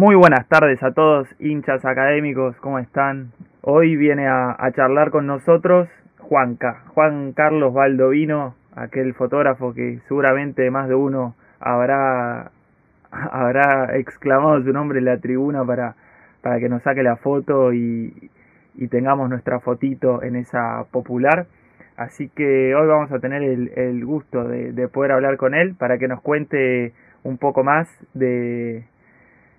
Muy buenas tardes a todos, hinchas académicos, ¿cómo están? Hoy viene a, charlar con nosotros Juanca, Juan Carlos Baldovino, aquel fotógrafo que seguramente más de uno habrá, habrá exclamado su nombre en la tribuna para, para que nos saque la foto y, tengamos nuestra fotito en esa popular. Así que hoy vamos a tener el, gusto de poder hablar con él para que nos cuente un poco más de,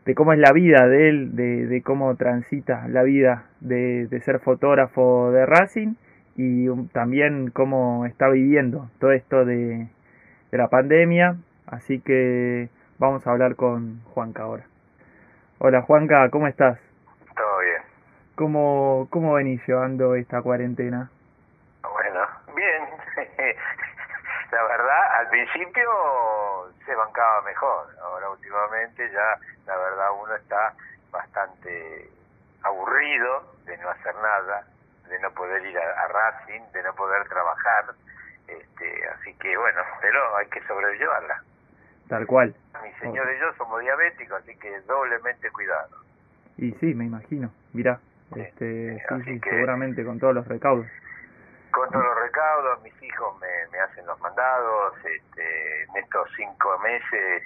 de cómo es la vida de él, de, cómo transita la vida de, ser fotógrafo de Racing y también cómo está viviendo todo esto de, la pandemia. Así que vamos a hablar con Juanca ahora. Hola Juanca, ¿cómo estás? Todo bien. ¿Cómo, cómo venís llevando esta cuarentena? Bueno, bien. la verdad, al principio se bancaba mejor. Ahora últimamente ya la verdad uno está bastante aburrido de no hacer nada, de no poder ir a, Racing, de no poder trabajar, este, así que bueno, pero hay que sobrellevarla. Tal cual. Mi señor y yo somos diabéticos, así que doblemente cuidado. Y sí, me imagino, mira, este, sí, seguramente con todos los recaudos. Con todos los recaudos, mis hijos me, me hacen los mandados, este, en estos cinco meses,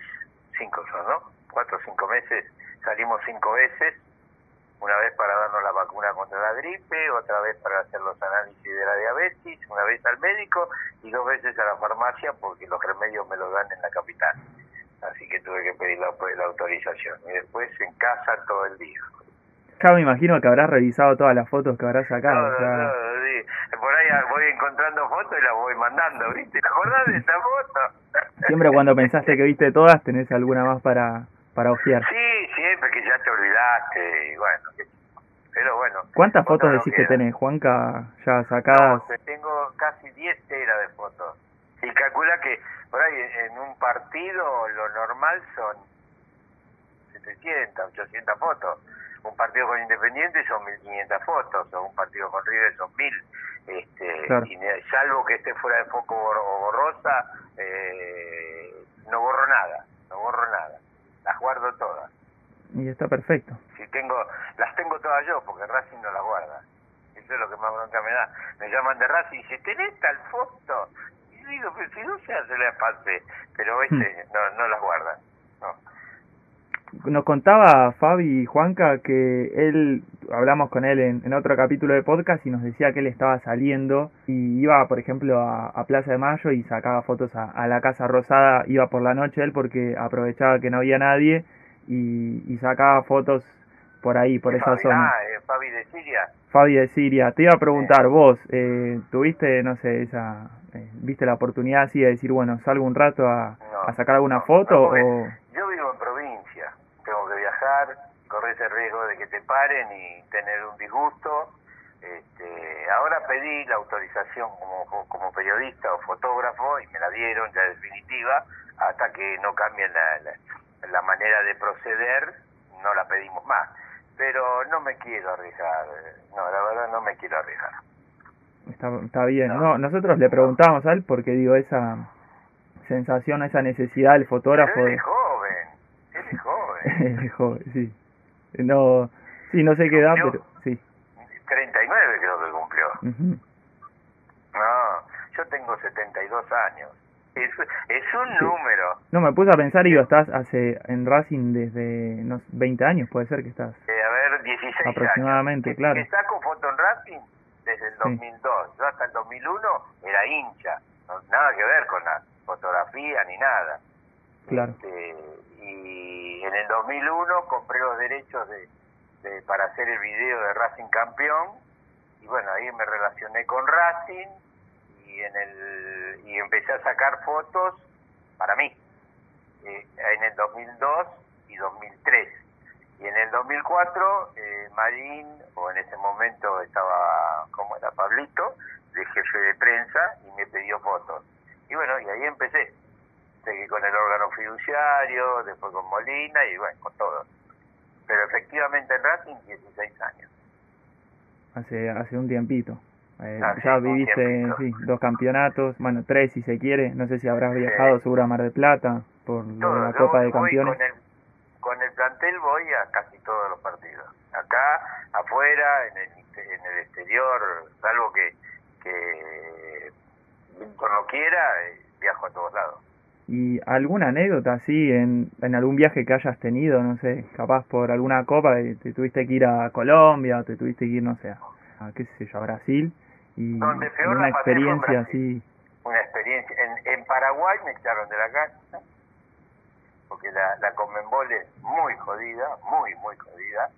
cinco son, ¿no? cuatro o cinco meses salimos cinco veces, una vez para darnos la vacuna contra la gripe, otra vez para hacer los análisis de la diabetes, una vez al médico y dos veces a la farmacia porque los remedios me los dan en la capital. Así que tuve que pedir la, autorización. Y después en casa todo el día. Ya me imagino que habrás revisado todas las fotos que habrás sacado. Por ahí voy encontrando fotos y las voy mandando, ¿viste? ¿Te acordás de esta foto? Siempre cuando pensaste que viste todas, tenés alguna más para, para ojear. Sí, siempre que ya te olvidaste, y bueno, pero bueno. ¿Cuántas fotos decís que tenés, Juanca, ya sacadas? tengo casi 10 teras de fotos. Y calcula que por ahí en un partido lo normal son 700, 800 fotos. Un partido con Independiente son 1500 fotos, o un partido con River son 1000. Este, y, salvo que esté fuera de foco o borrosa, eh, no borro nada, no borro nada las guardo todas. Y está perfecto. Si tengo, las tengo todas yo, porque Racing no las guarda. Eso es lo que más bronca me da. Me llaman de Racing y dicen, ¿tenés tal foto? Y yo digo, pero si no se hace la pase, pero hmm. este, no, no las guardan. No. Nos contaba Fabi y Juanca que él, hablamos con él en, otro capítulo de podcast y nos decía que él estaba saliendo y iba, por ejemplo, a, Plaza de Mayo y sacaba fotos a, la Casa Rosada, iba por la noche él porque aprovechaba que no había nadie y, sacaba fotos por ahí, por esa zona. Ah, eh, Fabi de Siria. Fabi de Siria. Te iba a preguntar, vos, eh, ¿tuviste, no sé, esa, eh, viste la oportunidad así de decir, bueno, salgo un rato a, sacar alguna foto? o... Yo vivo en provincia, tengo que viajar, riesgo de que te paren y tener un disgusto. Este, ahora pedí la autorización como, como periodista o fotógrafo y me la dieron ya definitiva hasta que no cambien la la manera de proceder no la pedimos más. Pero no me quiero arriesgar, no, la verdad no me quiero arriesgar. Está, está bien, no. nosotros le preguntamos a él porque digo, esa sensación, esa necesidad del fotógrafo... él es joven, él es joven. es joven, sí. No, sí, no sé qué edad, pero sí. 39 creo que cumplió. No, yo tengo 72 años. Es, es un número. No, me puse a pensar, y estás hace en Racing desde unos 20 años, puede ser que estás. Eh, a ver, 16 Aproximadamente, años. claro. Que saco foto en Racing desde el 2002. Yo hasta el 2001 era hincha. nada que ver con la fotografía ni nada. Claro. Este, y en el 2001 compré los derechos de, de, para hacer el video de Racing campeón. Y bueno, ahí me relacioné con Racing y en el y empecé a sacar fotos para mí eh, en el 2002 y 2003 y en el 2004 eh, Marín o en ese momento estaba como era Pablito de jefe de prensa y me pidió fotos. Y bueno y ahí empecé seguí con el órgano fiduciario después con Molina y bueno con todo pero efectivamente en Racing 16 años hace hace un tiempito Eh, Ah, ya sí, viviste sí, dos campeonatos, bueno, tres si se quiere. No sé si habrás viajado seguro a Mar del Plata por la Copa de Campeones. Con el, con el plantel voy a casi todos los partidos. Acá, afuera, en el, en el exterior, salvo que, que no quiera, eh, viajo a todos lados. ¿Y alguna anécdota así en, en algún viaje que hayas tenido? No sé, capaz por alguna copa te tuviste que ir a Colombia, o te tuviste que ir, no sé, a, a, qué sé yo, a Brasil. Y Donde peor la en experiencia así. Una experiencia. En, en Paraguay me echaron de la casa, porque la, la Conmebol es muy jodida, muy, muy jodida.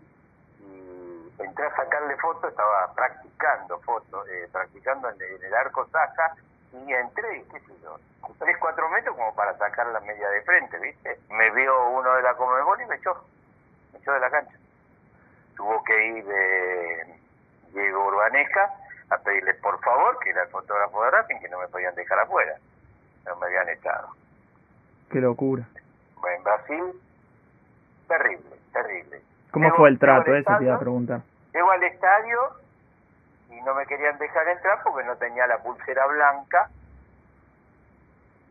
Y entré a sacarle fotos, estaba practicando fotos, eh, practicando en, en el arco Saja, y entré, qué sé yo, 3, 4 metros como para sacar la media de frente, ¿viste? Me vio uno de la Conmebol y me echó, me echó de la cancha. Tuvo que ir de Diego Urbanesca a pedirle por favor que era el fotógrafo de Racing que no me podían dejar afuera, no me habían echado. Qué locura. En Brasil, terrible, terrible. ¿Cómo Llego- fue el trato? Eso te iba a preguntar. Llego al estadio y no me querían dejar entrar porque no tenía la pulsera blanca.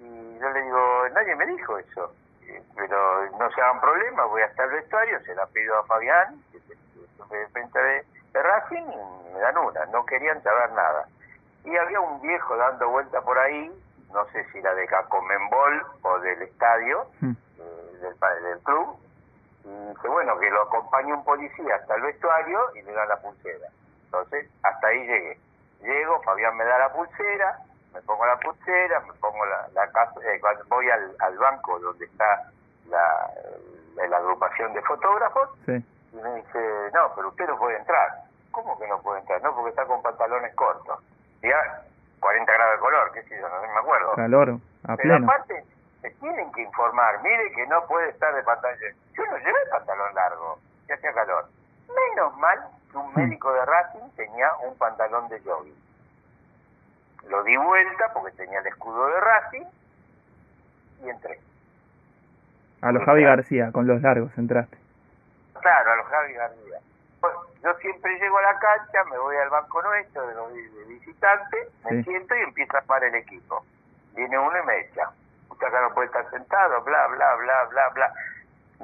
Y yo le digo, nadie me dijo eso. Eh, Pero no se hagan problemas, voy hasta el vestuario, se la pido a Fabián, que es el jefe de prensa de, de Racing, y me dan una. No querían saber nada. Y había un viejo dando vuelta por ahí, no sé si era de Cacomembol o del estadio, Mm. eh, del, del club, y dice, bueno, que lo acompañe un policía hasta el vestuario y le da la pulsera. Entonces, hasta ahí llegué. Llego, Fabián me da la pulsera, me pongo la pulsera, me pongo la, la casa- eh, voy al, al banco donde está la, la, la agrupación de fotógrafos, Sí. y me dice, no, pero usted no puede entrar. ¿Cómo que no puede entrar? No, porque está con pantalones cortos. Y ah, 40 grados de color, qué sé yo, no me acuerdo. Calor, a Pero pleno. aparte, me tienen que informar, mire que no puede estar de pantalón. Yo no llevé pantalón largo, que hacía calor. Menos mal que un médico de Racing tenía un pantalón de jogging. Lo di vuelta porque tenía el escudo de Racing y entré. A los Javi García, con los largos entraste. Claro, a los Javi García. Pues, yo siempre llego a la cancha, me voy al banco nuestro de los de visitantes, me Sí. siento y empiezo a armar el equipo. Viene uno y me echa. Usted acá no puede estar sentado, bla, bla, bla, bla, bla.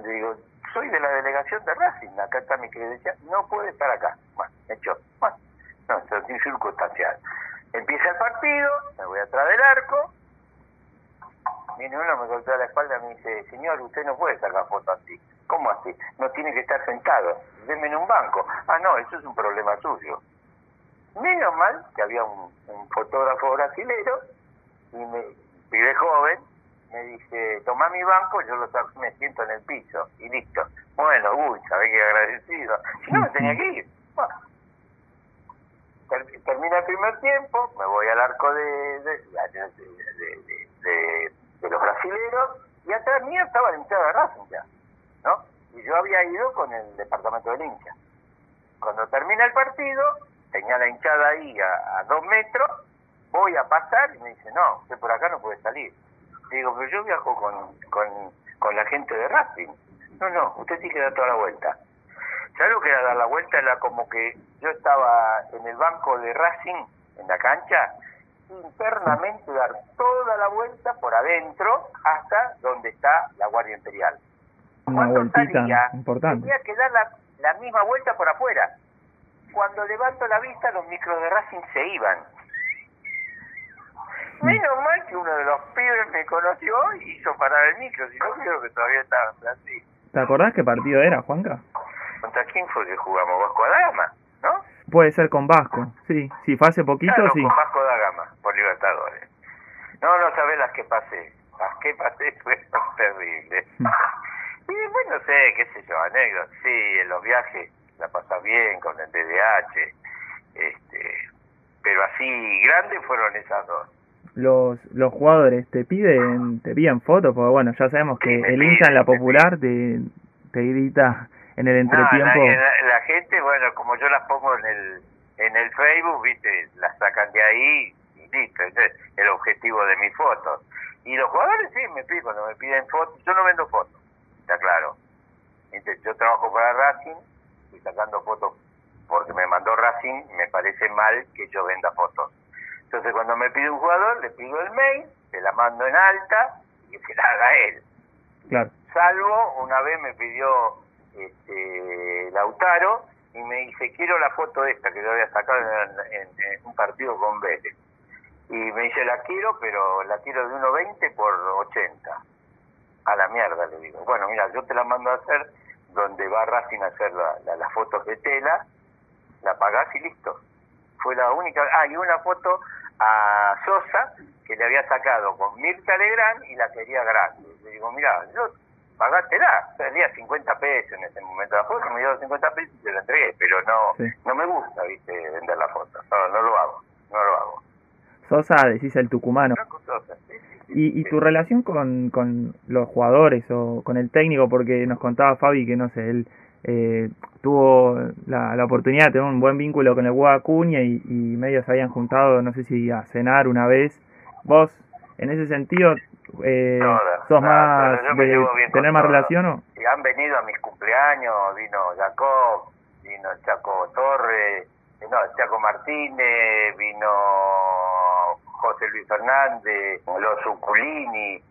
Digo, soy de la delegación de Racing, acá está mi credencial, no puede estar acá. Bueno, me echó. Bueno, no, es circunstancial. Empieza el partido, me voy atrás del arco, Viene uno, me golpea la espalda y me dice, señor, usted no puede sacar fotos así. ¿Cómo así? No tiene que estar sentado. Deme en un banco. Ah, no, eso es un problema suyo. Menos mal que había un, un fotógrafo brasilero y me, pibe joven, me dice, toma mi banco, yo lo saco, me siento en el piso y listo. Bueno, uy, sabés que agradecido. Si no, me tenía que ir. Bueno, ter- termina el primer tiempo, me voy al arco de, de, de- los brasileros y atrás mío estaba la hinchada de Racing ya, ¿no? Y yo había ido con el departamento del hincha. Cuando termina el partido, tenía la hinchada ahí a, a dos metros, voy a pasar y me dice, no, usted por acá no puede salir. Digo, pero yo viajo con, con, con la gente de Racing. No, no, usted tiene que dar toda la vuelta. ¿Sabes lo que era dar la vuelta? Era como que yo estaba en el banco de Racing, en la cancha, internamente dar toda la vuelta por adentro hasta donde está la Guardia Imperial. Una vueltita salía, importante. Tenía que dar la, la misma vuelta por afuera. Cuando levanto la vista, los micros de Racing se iban. Menos mal que uno de los pibes me conoció y hizo parar el micro, si no creo que todavía estaba en Brasil. ¿Te acordás qué partido era, Juanca? ¿Contra quién fue que jugamos? Vasco da Gama, ¿no? Puede ser con Vasco, sí. Sí, fue hace poquito, Claro, sí. con Vasco da Gama, por Libertadores. No, no sabés las que pasé. Las que pasé fueron terribles. y después no sé, qué sé yo, anécdotas. Sí, en los viajes la pasás bien con el DDH. Este, pero así grandes fueron esas dos. Los, los jugadores te piden te piden fotos, porque bueno, ya sabemos que Sí, el hincha en la popular te, te grita en el No, la, entretiempo. la- gente, bueno, como yo las pongo en el en el Facebook, viste, las sacan de ahí y listo, ese es el objetivo de mis fotos. Y los jugadores sí me piden, cuando me piden fotos, yo no vendo fotos, está claro. Viste, Yo trabajo para Racing y sacando fotos porque me mandó Racing, me parece mal que yo venda fotos. Entonces cuando me pide un jugador, le pido el mail, se la mando en alta y que se la haga él. Claro. Salvo, una vez me pidió este, Lautaro y me dice, quiero la foto esta que yo había sacado en, un partido con Vélez. Y me dice, la quiero, pero la quiero de 1.20 por 80. A la mierda, le digo. Bueno, mira, yo te la mando a hacer donde va Racing a hacer las fotos de tela, la pagás y listo. Fue la única... Ah, y una foto a Sosa que le había sacado con Mirta Legrand y la quería grande. Le digo, mira, yo pagátela, salía 50 pesos en ese momento la foto, me dio 50 pesos y te la entregué, pero no no me gusta, viste, vender la foto, no, no lo hago, no lo hago. Sosa, decís el tucumano. ¿Y, ¿Y tu relación con, con los jugadores o con el técnico? Porque nos contaba Fabi que, no sé, él eh, tuvo la, la, oportunidad de tener un buen vínculo con el Guacuña y, y medio se habían juntado, no sé si a cenar una vez. ¿Vos, en ese sentido, eh, sos más de tener más relación o...? Y han venido a mis cumpleaños, vino Jacob, vino Chaco Torres, no, Chaco Martínez, vino José Luis Fernández, los Uculini,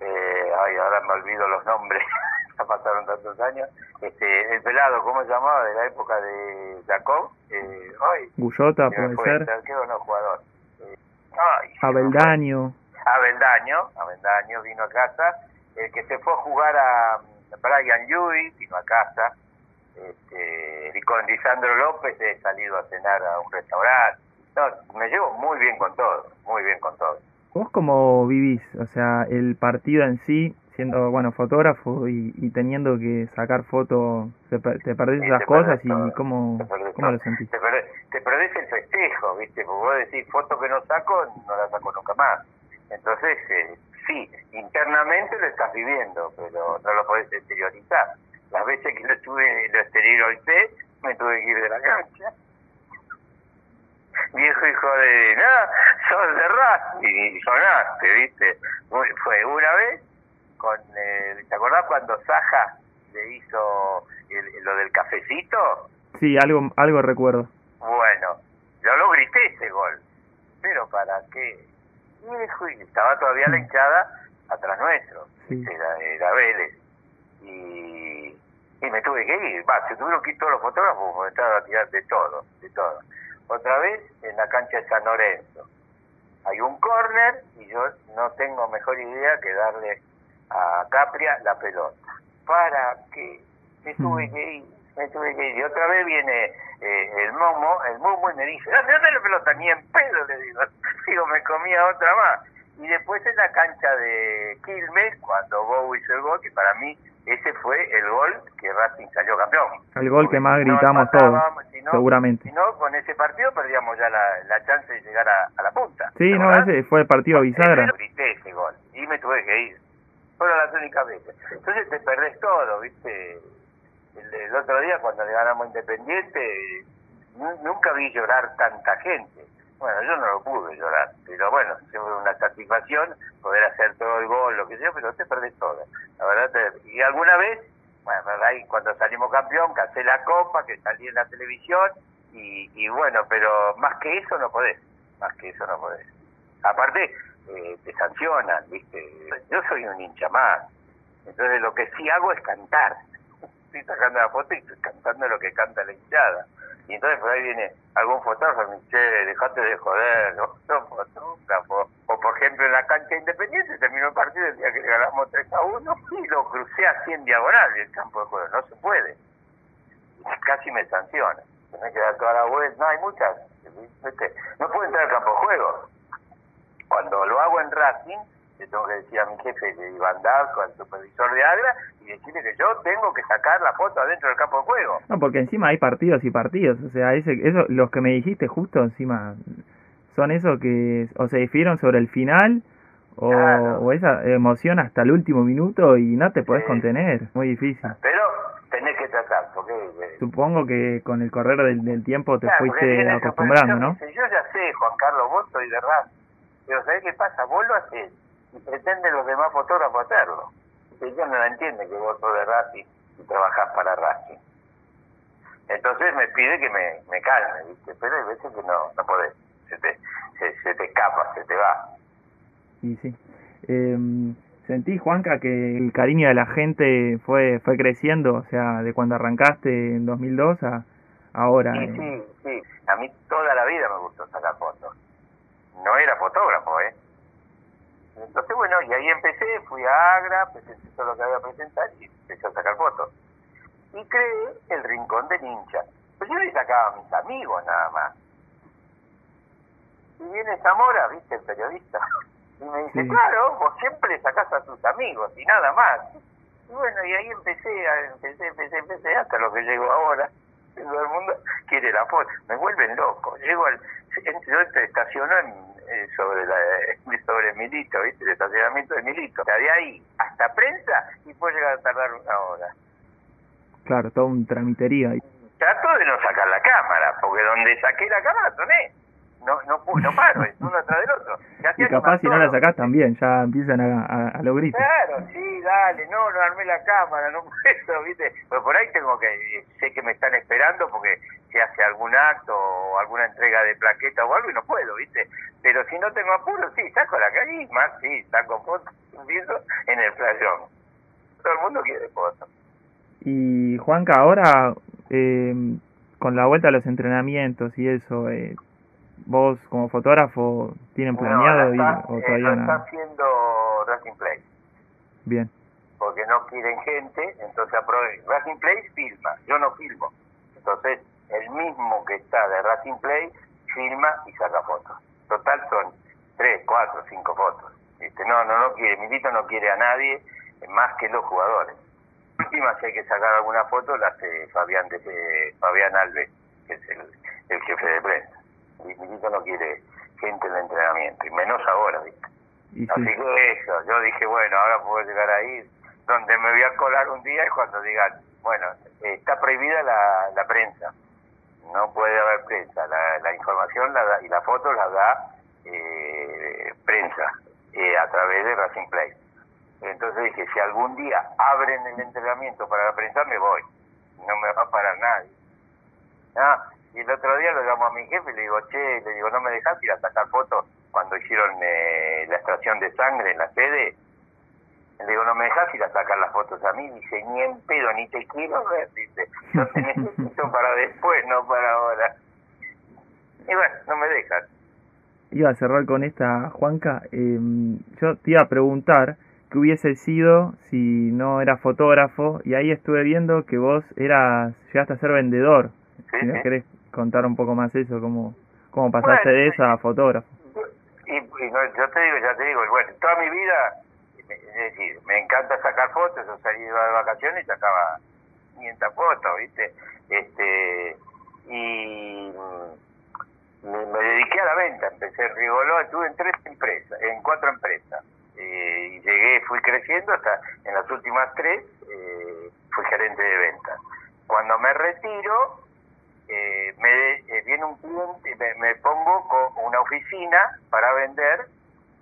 eh, ay, ahora me olvido los nombres, ya pasaron tantos años, este, el pelado, ¿cómo se llamaba? De la época de Jacob, eh, ay, Gullota, puede ser. no, jugador. Eh, ay, Abeldaño. Abeldaño, Abeldaño vino a casa, el que se fue a jugar a Brian Lewis vino a casa, este, y con Lisandro López he salido a cenar a un restaurante, no, me llevo muy bien con todo, muy bien con todo. ¿Vos cómo vivís? O sea, el partido en sí, siendo, bueno, fotógrafo y, y teniendo que sacar fotos, te, te perdés esas cosas y cómo, cómo lo sentís? Te perdés, te perdés el festejo, ¿viste? Porque vos decís, foto que no saco, no la saco nunca más. Entonces, eh, sí, internamente lo estás viviendo, pero no lo podés exteriorizar. Las veces que lo, estuve, lo exterioricé, me tuve que ir de la cancha viejo hijo de nada, sos de Racing y sonaste, ¿viste? Fue una vez con, eh, ¿te acordás cuando Saja le hizo lo del cafecito? Sí, algo, algo recuerdo. Bueno, yo lo grité ese gol, pero ¿para qué? Y estaba todavía la hinchada atrás nuestro, era, era Vélez. Y, y me tuve que ir, va, se tuvieron que ir todos los fotógrafos porque estaba a tirar de todo, de todo otra vez en la cancha de San Lorenzo. Hay un córner y yo no tengo mejor idea que darle a Capria la pelota. ¿Para que Me tuve que ir, me tuve que ir. Y otra vez viene eh, el Momo, el Momo y me dice, dame, dame la pelota, ni en pedo le digo. Digo, me comía otra más. Y después en la cancha de Quilmes, cuando Bow hizo el gol, que para mí ese fue el gol que Racing salió campeón. El gol que más gritamos todos, seguramente. Si no, con ese partido perdíamos ya la, chance de llegar a, la punta. Sí, no, ese fue el partido bisagra. grité ese gol y me tuve que ir. Fueron las únicas veces. Entonces te perdés todo, ¿viste? El, otro día cuando le ganamos Independiente, nunca vi llorar tanta gente. Bueno, yo no lo pude llorar, pero bueno, fue una satisfacción poder hacer todo el gol, lo que sea, pero te perdés todo. La verdad, y alguna vez, bueno, ahí cuando salimos campeón, casé la copa, que salí en la televisión, y, y bueno, pero más que eso no podés, más que eso no podés. Aparte, eh, te sancionan, ¿viste? Yo soy un hincha más, entonces lo que sí hago es cantar. Estoy sacando la foto y estoy cantando lo que canta la hinchada. Y entonces por ahí viene algún fotógrafo y dice, dejate de joder, no, fotógrafo. O por ejemplo en la cancha independiente terminó el partido el día que le ganamos 3 a 1 y lo crucé así en diagonal del campo de juego. No se puede. Casi me sanciona. Tenés que dar toda la vuelta. No, hay muchas. No puedo entrar al campo de juego. Cuando lo hago en Racing, le tengo que decir a mi jefe de Iván Darco, al supervisor de Agra, y decirle que yo tengo que sacar la foto adentro del campo de juego. No, porque encima hay partidos y partidos, o sea, ese, eso, los que me dijiste justo encima, son esos que o se difieron sobre el final, o, esa emoción hasta el último minuto y no te podés contener, muy difícil. Pero tenés que tratar, porque... Eh, Supongo que con el correr del, tiempo te fuiste acostumbrando, ¿no? Yo ya sé, Juan Carlos, vos soy de raza, pero ¿sabés qué pasa? Vos lo haces y pretenden los demás fotógrafos hacerlo. Ellos no entienden que vos sos de Racing y trabajás para Racing. Entonces me pide que me, me calme, ¿viste? Pero hay veces que no, no podés, se te, se, te escapa, se te va. Y sí. Eh, ¿Sentí, Juanca, que el cariño de la gente fue fue creciendo? O sea, de cuando arrancaste en 2002 a ahora. Sí, sí, sí. A mí toda la vida me gustó sacar fotos. No era fotógrafo, ¿eh? Entonces, bueno, y ahí empecé, fui a Agra, presenté todo lo que había que presentar y empecé a sacar fotos. Y creé el Rincón del Hincha. Pues yo le sacaba a mis amigos nada más. Y viene Zamora, viste, el periodista, y me dice, claro, vos siempre sacás a tus amigos y nada más. Y bueno, y ahí empecé, empecé, empecé, empecé, hasta lo que llego ahora. Todo el mundo quiere la foto. Me vuelven loco. Llego al... Yo estaciono en, eh, sobre la sobre Milito, ¿viste? El estacionamiento de Milito. O sea, de ahí hasta prensa y puede llegar a tardar una hora. Claro, todo un tramitería. Trato de no sacar la cámara, porque donde saqué la cámara soné no, no, no paro, es uno atrás del otro. y capaz si no la sacás también, ya empiezan a, a, a lo gritos. Claro, sí, dale, no, no armé la cámara, no puedo, ¿viste? Pero por ahí tengo que, sé que me están esperando porque se hace algún acto o alguna entrega de plaqueta o algo y no puedo, ¿viste? Pero si no tengo apuro, sí, saco la carisma, sí, saco fotos, empiezo en el playón. Todo el mundo quiere fotos. Y Juanca, ahora eh, con la vuelta a los entrenamientos y eso, eh, vos como fotógrafo tienen planeado y, o todavía no? está haciendo Racing Play. Bien. Porque no quieren gente, entonces aprovechen. Racing Play filma, yo no filmo. Entonces, el mismo que está de Racing Play filma y saca fotos. Total son tres, cuatro, cinco fotos. ¿Viste? No, no, no quiere, Milito no quiere a nadie más que los jugadores. Última, si hay que sacar alguna foto, la hace Fabián, de, Fabián Alves, que es el, el jefe de prensa. Milito no quiere gente en el entrenamiento, y menos ahora, ¿viste? Así que eso, yo dije, bueno, ahora puedo llegar ahí, donde me voy a colar un día es cuando digan, bueno, está prohibida la, la prensa, no puede haber prensa, la, la información la da, y la foto la da eh, prensa eh, a través de Racing Play. Entonces dije, si algún día abren el entrenamiento para la prensa, me voy, no me va a parar nadie. Ah, y el otro día lo llamo a mi jefe y le digo, che, le digo, ¿no me dejas ir a sacar fotos cuando hicieron eh, la extracción de sangre en la sede? Le digo, ¿no me dejas ir a sacar las fotos a mí? Dice, ni en pedo, ni te quiero ver. Dice, yo te necesito para después, no para ahora. Y bueno, no me dejas. Iba a cerrar con esta, Juanca. Eh, yo te iba a preguntar qué hubiese sido si no eras fotógrafo y ahí estuve viendo que vos eras llegaste a ser vendedor. Si me querés contar un poco más eso, cómo, cómo pasaste de eso a fotógrafo. Y, yo te digo, ya te digo, bueno, toda mi vida, es decir, me encanta sacar fotos, yo salí de vacaciones y sacaba 500 fotos, ¿viste? Este, y me, dediqué a la venta, empecé en Rigoló, estuve en tres empresas, en cuatro empresas, eh, y llegué, fui creciendo hasta en las últimas tres, eh, fui gerente de venta. Cuando me retiro, eh, me eh, viene un cliente, me, me, pongo con una oficina para vender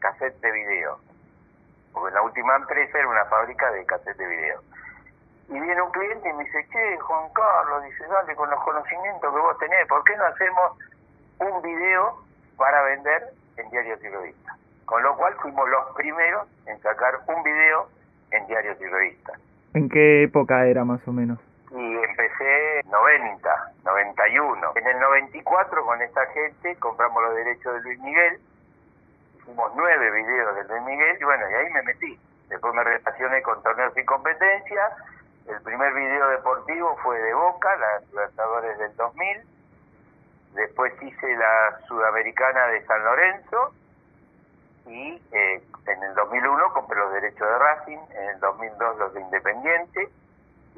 cassette de video. Porque la última empresa era una fábrica de cassette de video. Y viene un cliente y me dice, che, Juan Carlos, dice, dale, con los conocimientos que vos tenés, ¿por qué no hacemos un video para vender en Diario y Con lo cual fuimos los primeros en sacar un video en Diario y ¿En qué época era más o menos? y empecé 90, 91. En el 94 con esta gente compramos los derechos de Luis Miguel, hicimos nueve videos de Luis Miguel y bueno, y ahí me metí. Después me relacioné con torneos y competencia. El primer video deportivo fue de Boca, las Libertadores del 2000. Después hice la Sudamericana de San Lorenzo y eh, en el 2001 compré los derechos de Racing, en el 2002 los de Independiente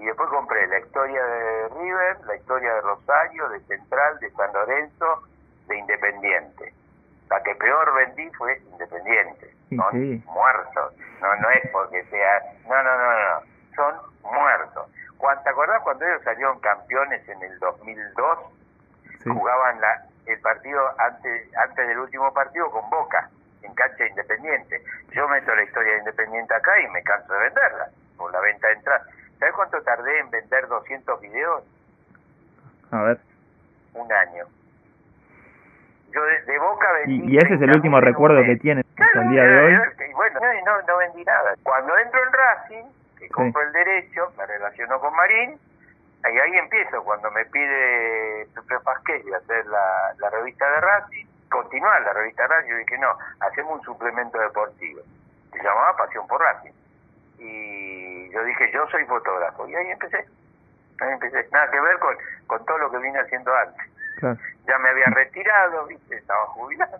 y después compré la historia de River, la historia de Rosario, de Central, de San Lorenzo, de Independiente. La que peor vendí fue Independiente. Son muertos. No, no es porque sea... No, no, no, no. Son muertos. ¿Te acordás cuando ellos salieron campeones en el 2002? Jugaban la, el partido antes, antes del último partido con Boca, en cancha Independiente. Yo meto la historia de Independiente acá y me canso de venderla, por la venta de entrada. ¿Sabes cuánto tardé en vender 200 videos? A ver. Un año. Yo de, boca vendí. Y, ese es el último recuerdo que tienes claro, día de hoy. Y bueno, no, no vendí nada. Cuando entro en Racing, que compro el derecho, me relaciono con Marín, y ahí empiezo. Cuando me pide Pepe Pasquel hacer la, la revista de Racing, continuar la revista de Racing, yo dije, no, hacemos un suplemento deportivo. Se llamaba Pasión por Racing. Y yo dije, yo soy fotógrafo. Y ahí empecé. Ahí empecé. Nada que ver con, con todo lo que vine haciendo antes. Ya me había retirado, ¿viste? Estaba jubilado.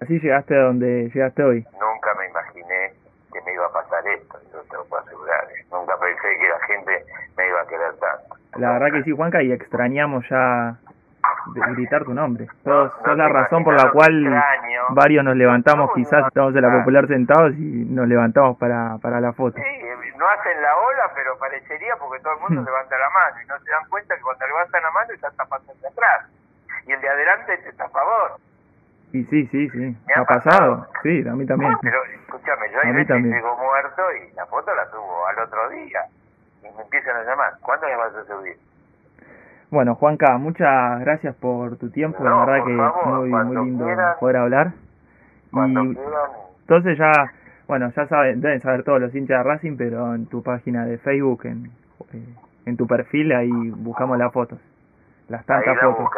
Así llegaste a donde llegaste hoy. Nunca me imaginé que me iba a pasar esto, yo te lo puedo asegurar. ¿eh? Nunca pensé que la gente me iba a querer tanto. La verdad que sí, Juanca, y extrañamos ya gritar tu nombre. Sos, la razón por la cual varios nos levantamos, quizás estamos en la popular sentados y nos levantamos para, para la foto. Sí, no hacen la ola, pero parecería porque todo el mundo hmm. levanta la mano y no se dan cuenta que cuando levantan la mano están tapando el de atrás y el de adelante te está a favor. Y sí, sí, sí, me ha, pasado. sí, a mí también. pero escúchame, yo ahí llego muerto y la foto la subo al otro día y me empiezan a llamar, ¿cuándo me vas a subir? Bueno, Juanca, muchas gracias por tu tiempo, la verdad que muy, muy lindo poder hablar. y entonces ya bueno, ya saben, deben saber todos los hinchas de Racing, pero en tu página de Facebook, en, eh, en tu perfil, ahí buscamos las fotos. Las tantas fotos.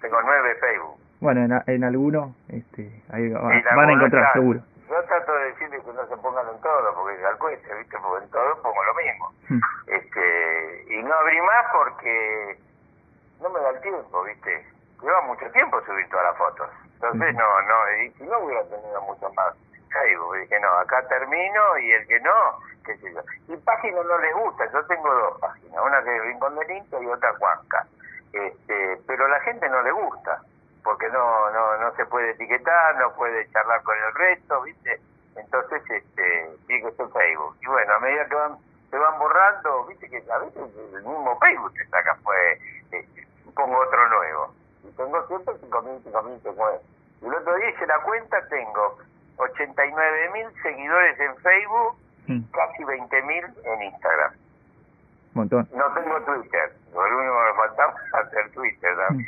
Tengo nueve Facebook. Bueno, en, en alguno, este, ahí van a encontrar, seguro. Yo trato de decirles que no se pongan en todo, porque al cueste, ¿viste? Porque en todo pongo lo mismo. Hmm. este Y no abrí más porque no me da el tiempo, ¿viste? Lleva mucho tiempo subir todas las fotos. Entonces, no, no, y si no hubiera tenido mucho más Facebook. Dije, no, acá termino y el que no, qué sé yo. Y páginas no les gusta, yo tengo dos páginas, una que es Rincón del Inca y otra Juanca. Este, pero a la gente no le gusta, porque no, no, no se puede etiquetar, no puede charlar con el resto, ¿viste? Entonces, este, sigue este Facebook. Y bueno, a medida que van, se van borrando, ¿viste? Que a veces el mismo Facebook te saca, pues, este, pongo otro nuevo. Y tengo siempre 5.000, 5.000, Y el otro día hice la cuenta, tengo 89 mil seguidores en Facebook mm. casi 20 mil en Instagram. Montón. No tengo Twitter, lo único que me faltaba es hacer Twitter. Mm.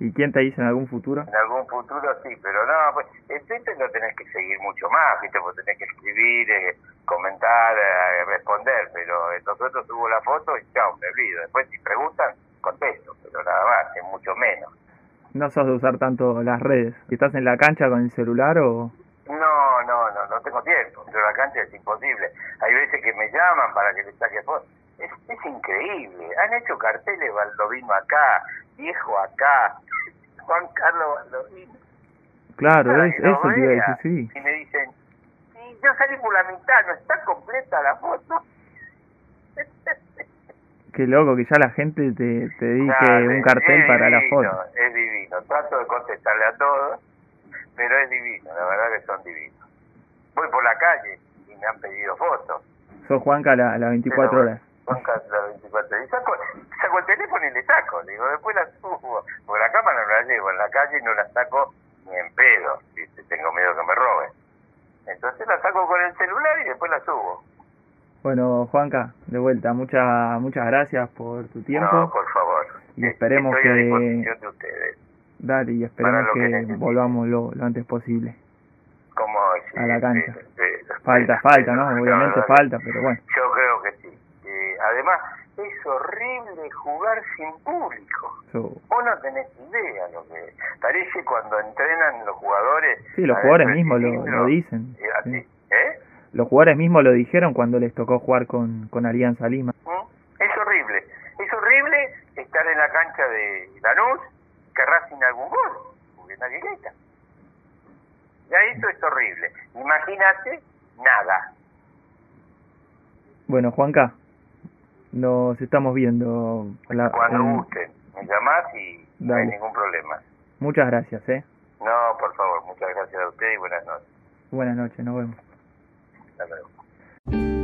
¿Y quién te dice en algún futuro? En algún futuro sí, pero no, pues en Twitter no tenés que seguir mucho más, ¿viste? Porque tenés que escribir, eh, comentar, eh, responder, pero eh, nosotros subo la foto y chao, me olvido. Después si preguntan, contesto, pero nada más, es mucho menos. No sos de usar tanto las redes. ¿Estás en la cancha con el celular o...? No, no, no, no tengo tiempo. De la cancha es imposible. Hay veces que me llaman para que les saque fotos. Es, es increíble. Han hecho carteles Baldovino acá, viejo acá, Juan Carlos Baldovino. Claro, es, eso te iba a decir, sí. Y me dicen, y yo salí por la mitad, no está completa la foto. Qué loco que ya la gente te, te dedique un cartel para la foto. Es divino, trato de contestarle a todos pero es divino, la verdad que son divinos. Voy por la calle y me han pedido fotos. Sos Juanca la, la 24 horas. Juanca la 24 horas. Y saco, saco el teléfono y le saco, digo, después la subo. Porque la cámara no la llevo en la calle y no la saco ni en pedo, tengo miedo que me roben. Entonces la saco con el celular y después la subo. Bueno, Juanca, de vuelta, muchas muchas gracias por tu tiempo. No, por favor. Y esperemos Estoy que... A disposición de ustedes. Dale, y esperemos que, volvamos lo, lo, antes posible. Como a la cancha. falta, falta, ¿no? Obviamente falta, pero bueno. Yo creo que sí. Eh, además, es horrible jugar sin público. Vos no tenés idea lo que parece cuando entrenan los jugadores. Sí, los jugadores mismos lo, lo, dicen. Eh, ¿Eh? Los jugadores mismos lo dijeron cuando les tocó jugar con, con Alianza Lima. ¿Mm? Es horrible. Es horrible estar en la cancha de Lanús que Racing algún gol, porque nadie grita. Ya eso es horrible. Imagínate, nada. Bueno, Juanca, nos estamos viendo. Cuando gusten, me llamás y no hay ningún problema. Muchas gracias, ¿eh? No, por favor, muchas gracias a usted y buenas noches. Buenas noches, nos vemos. Hasta luego.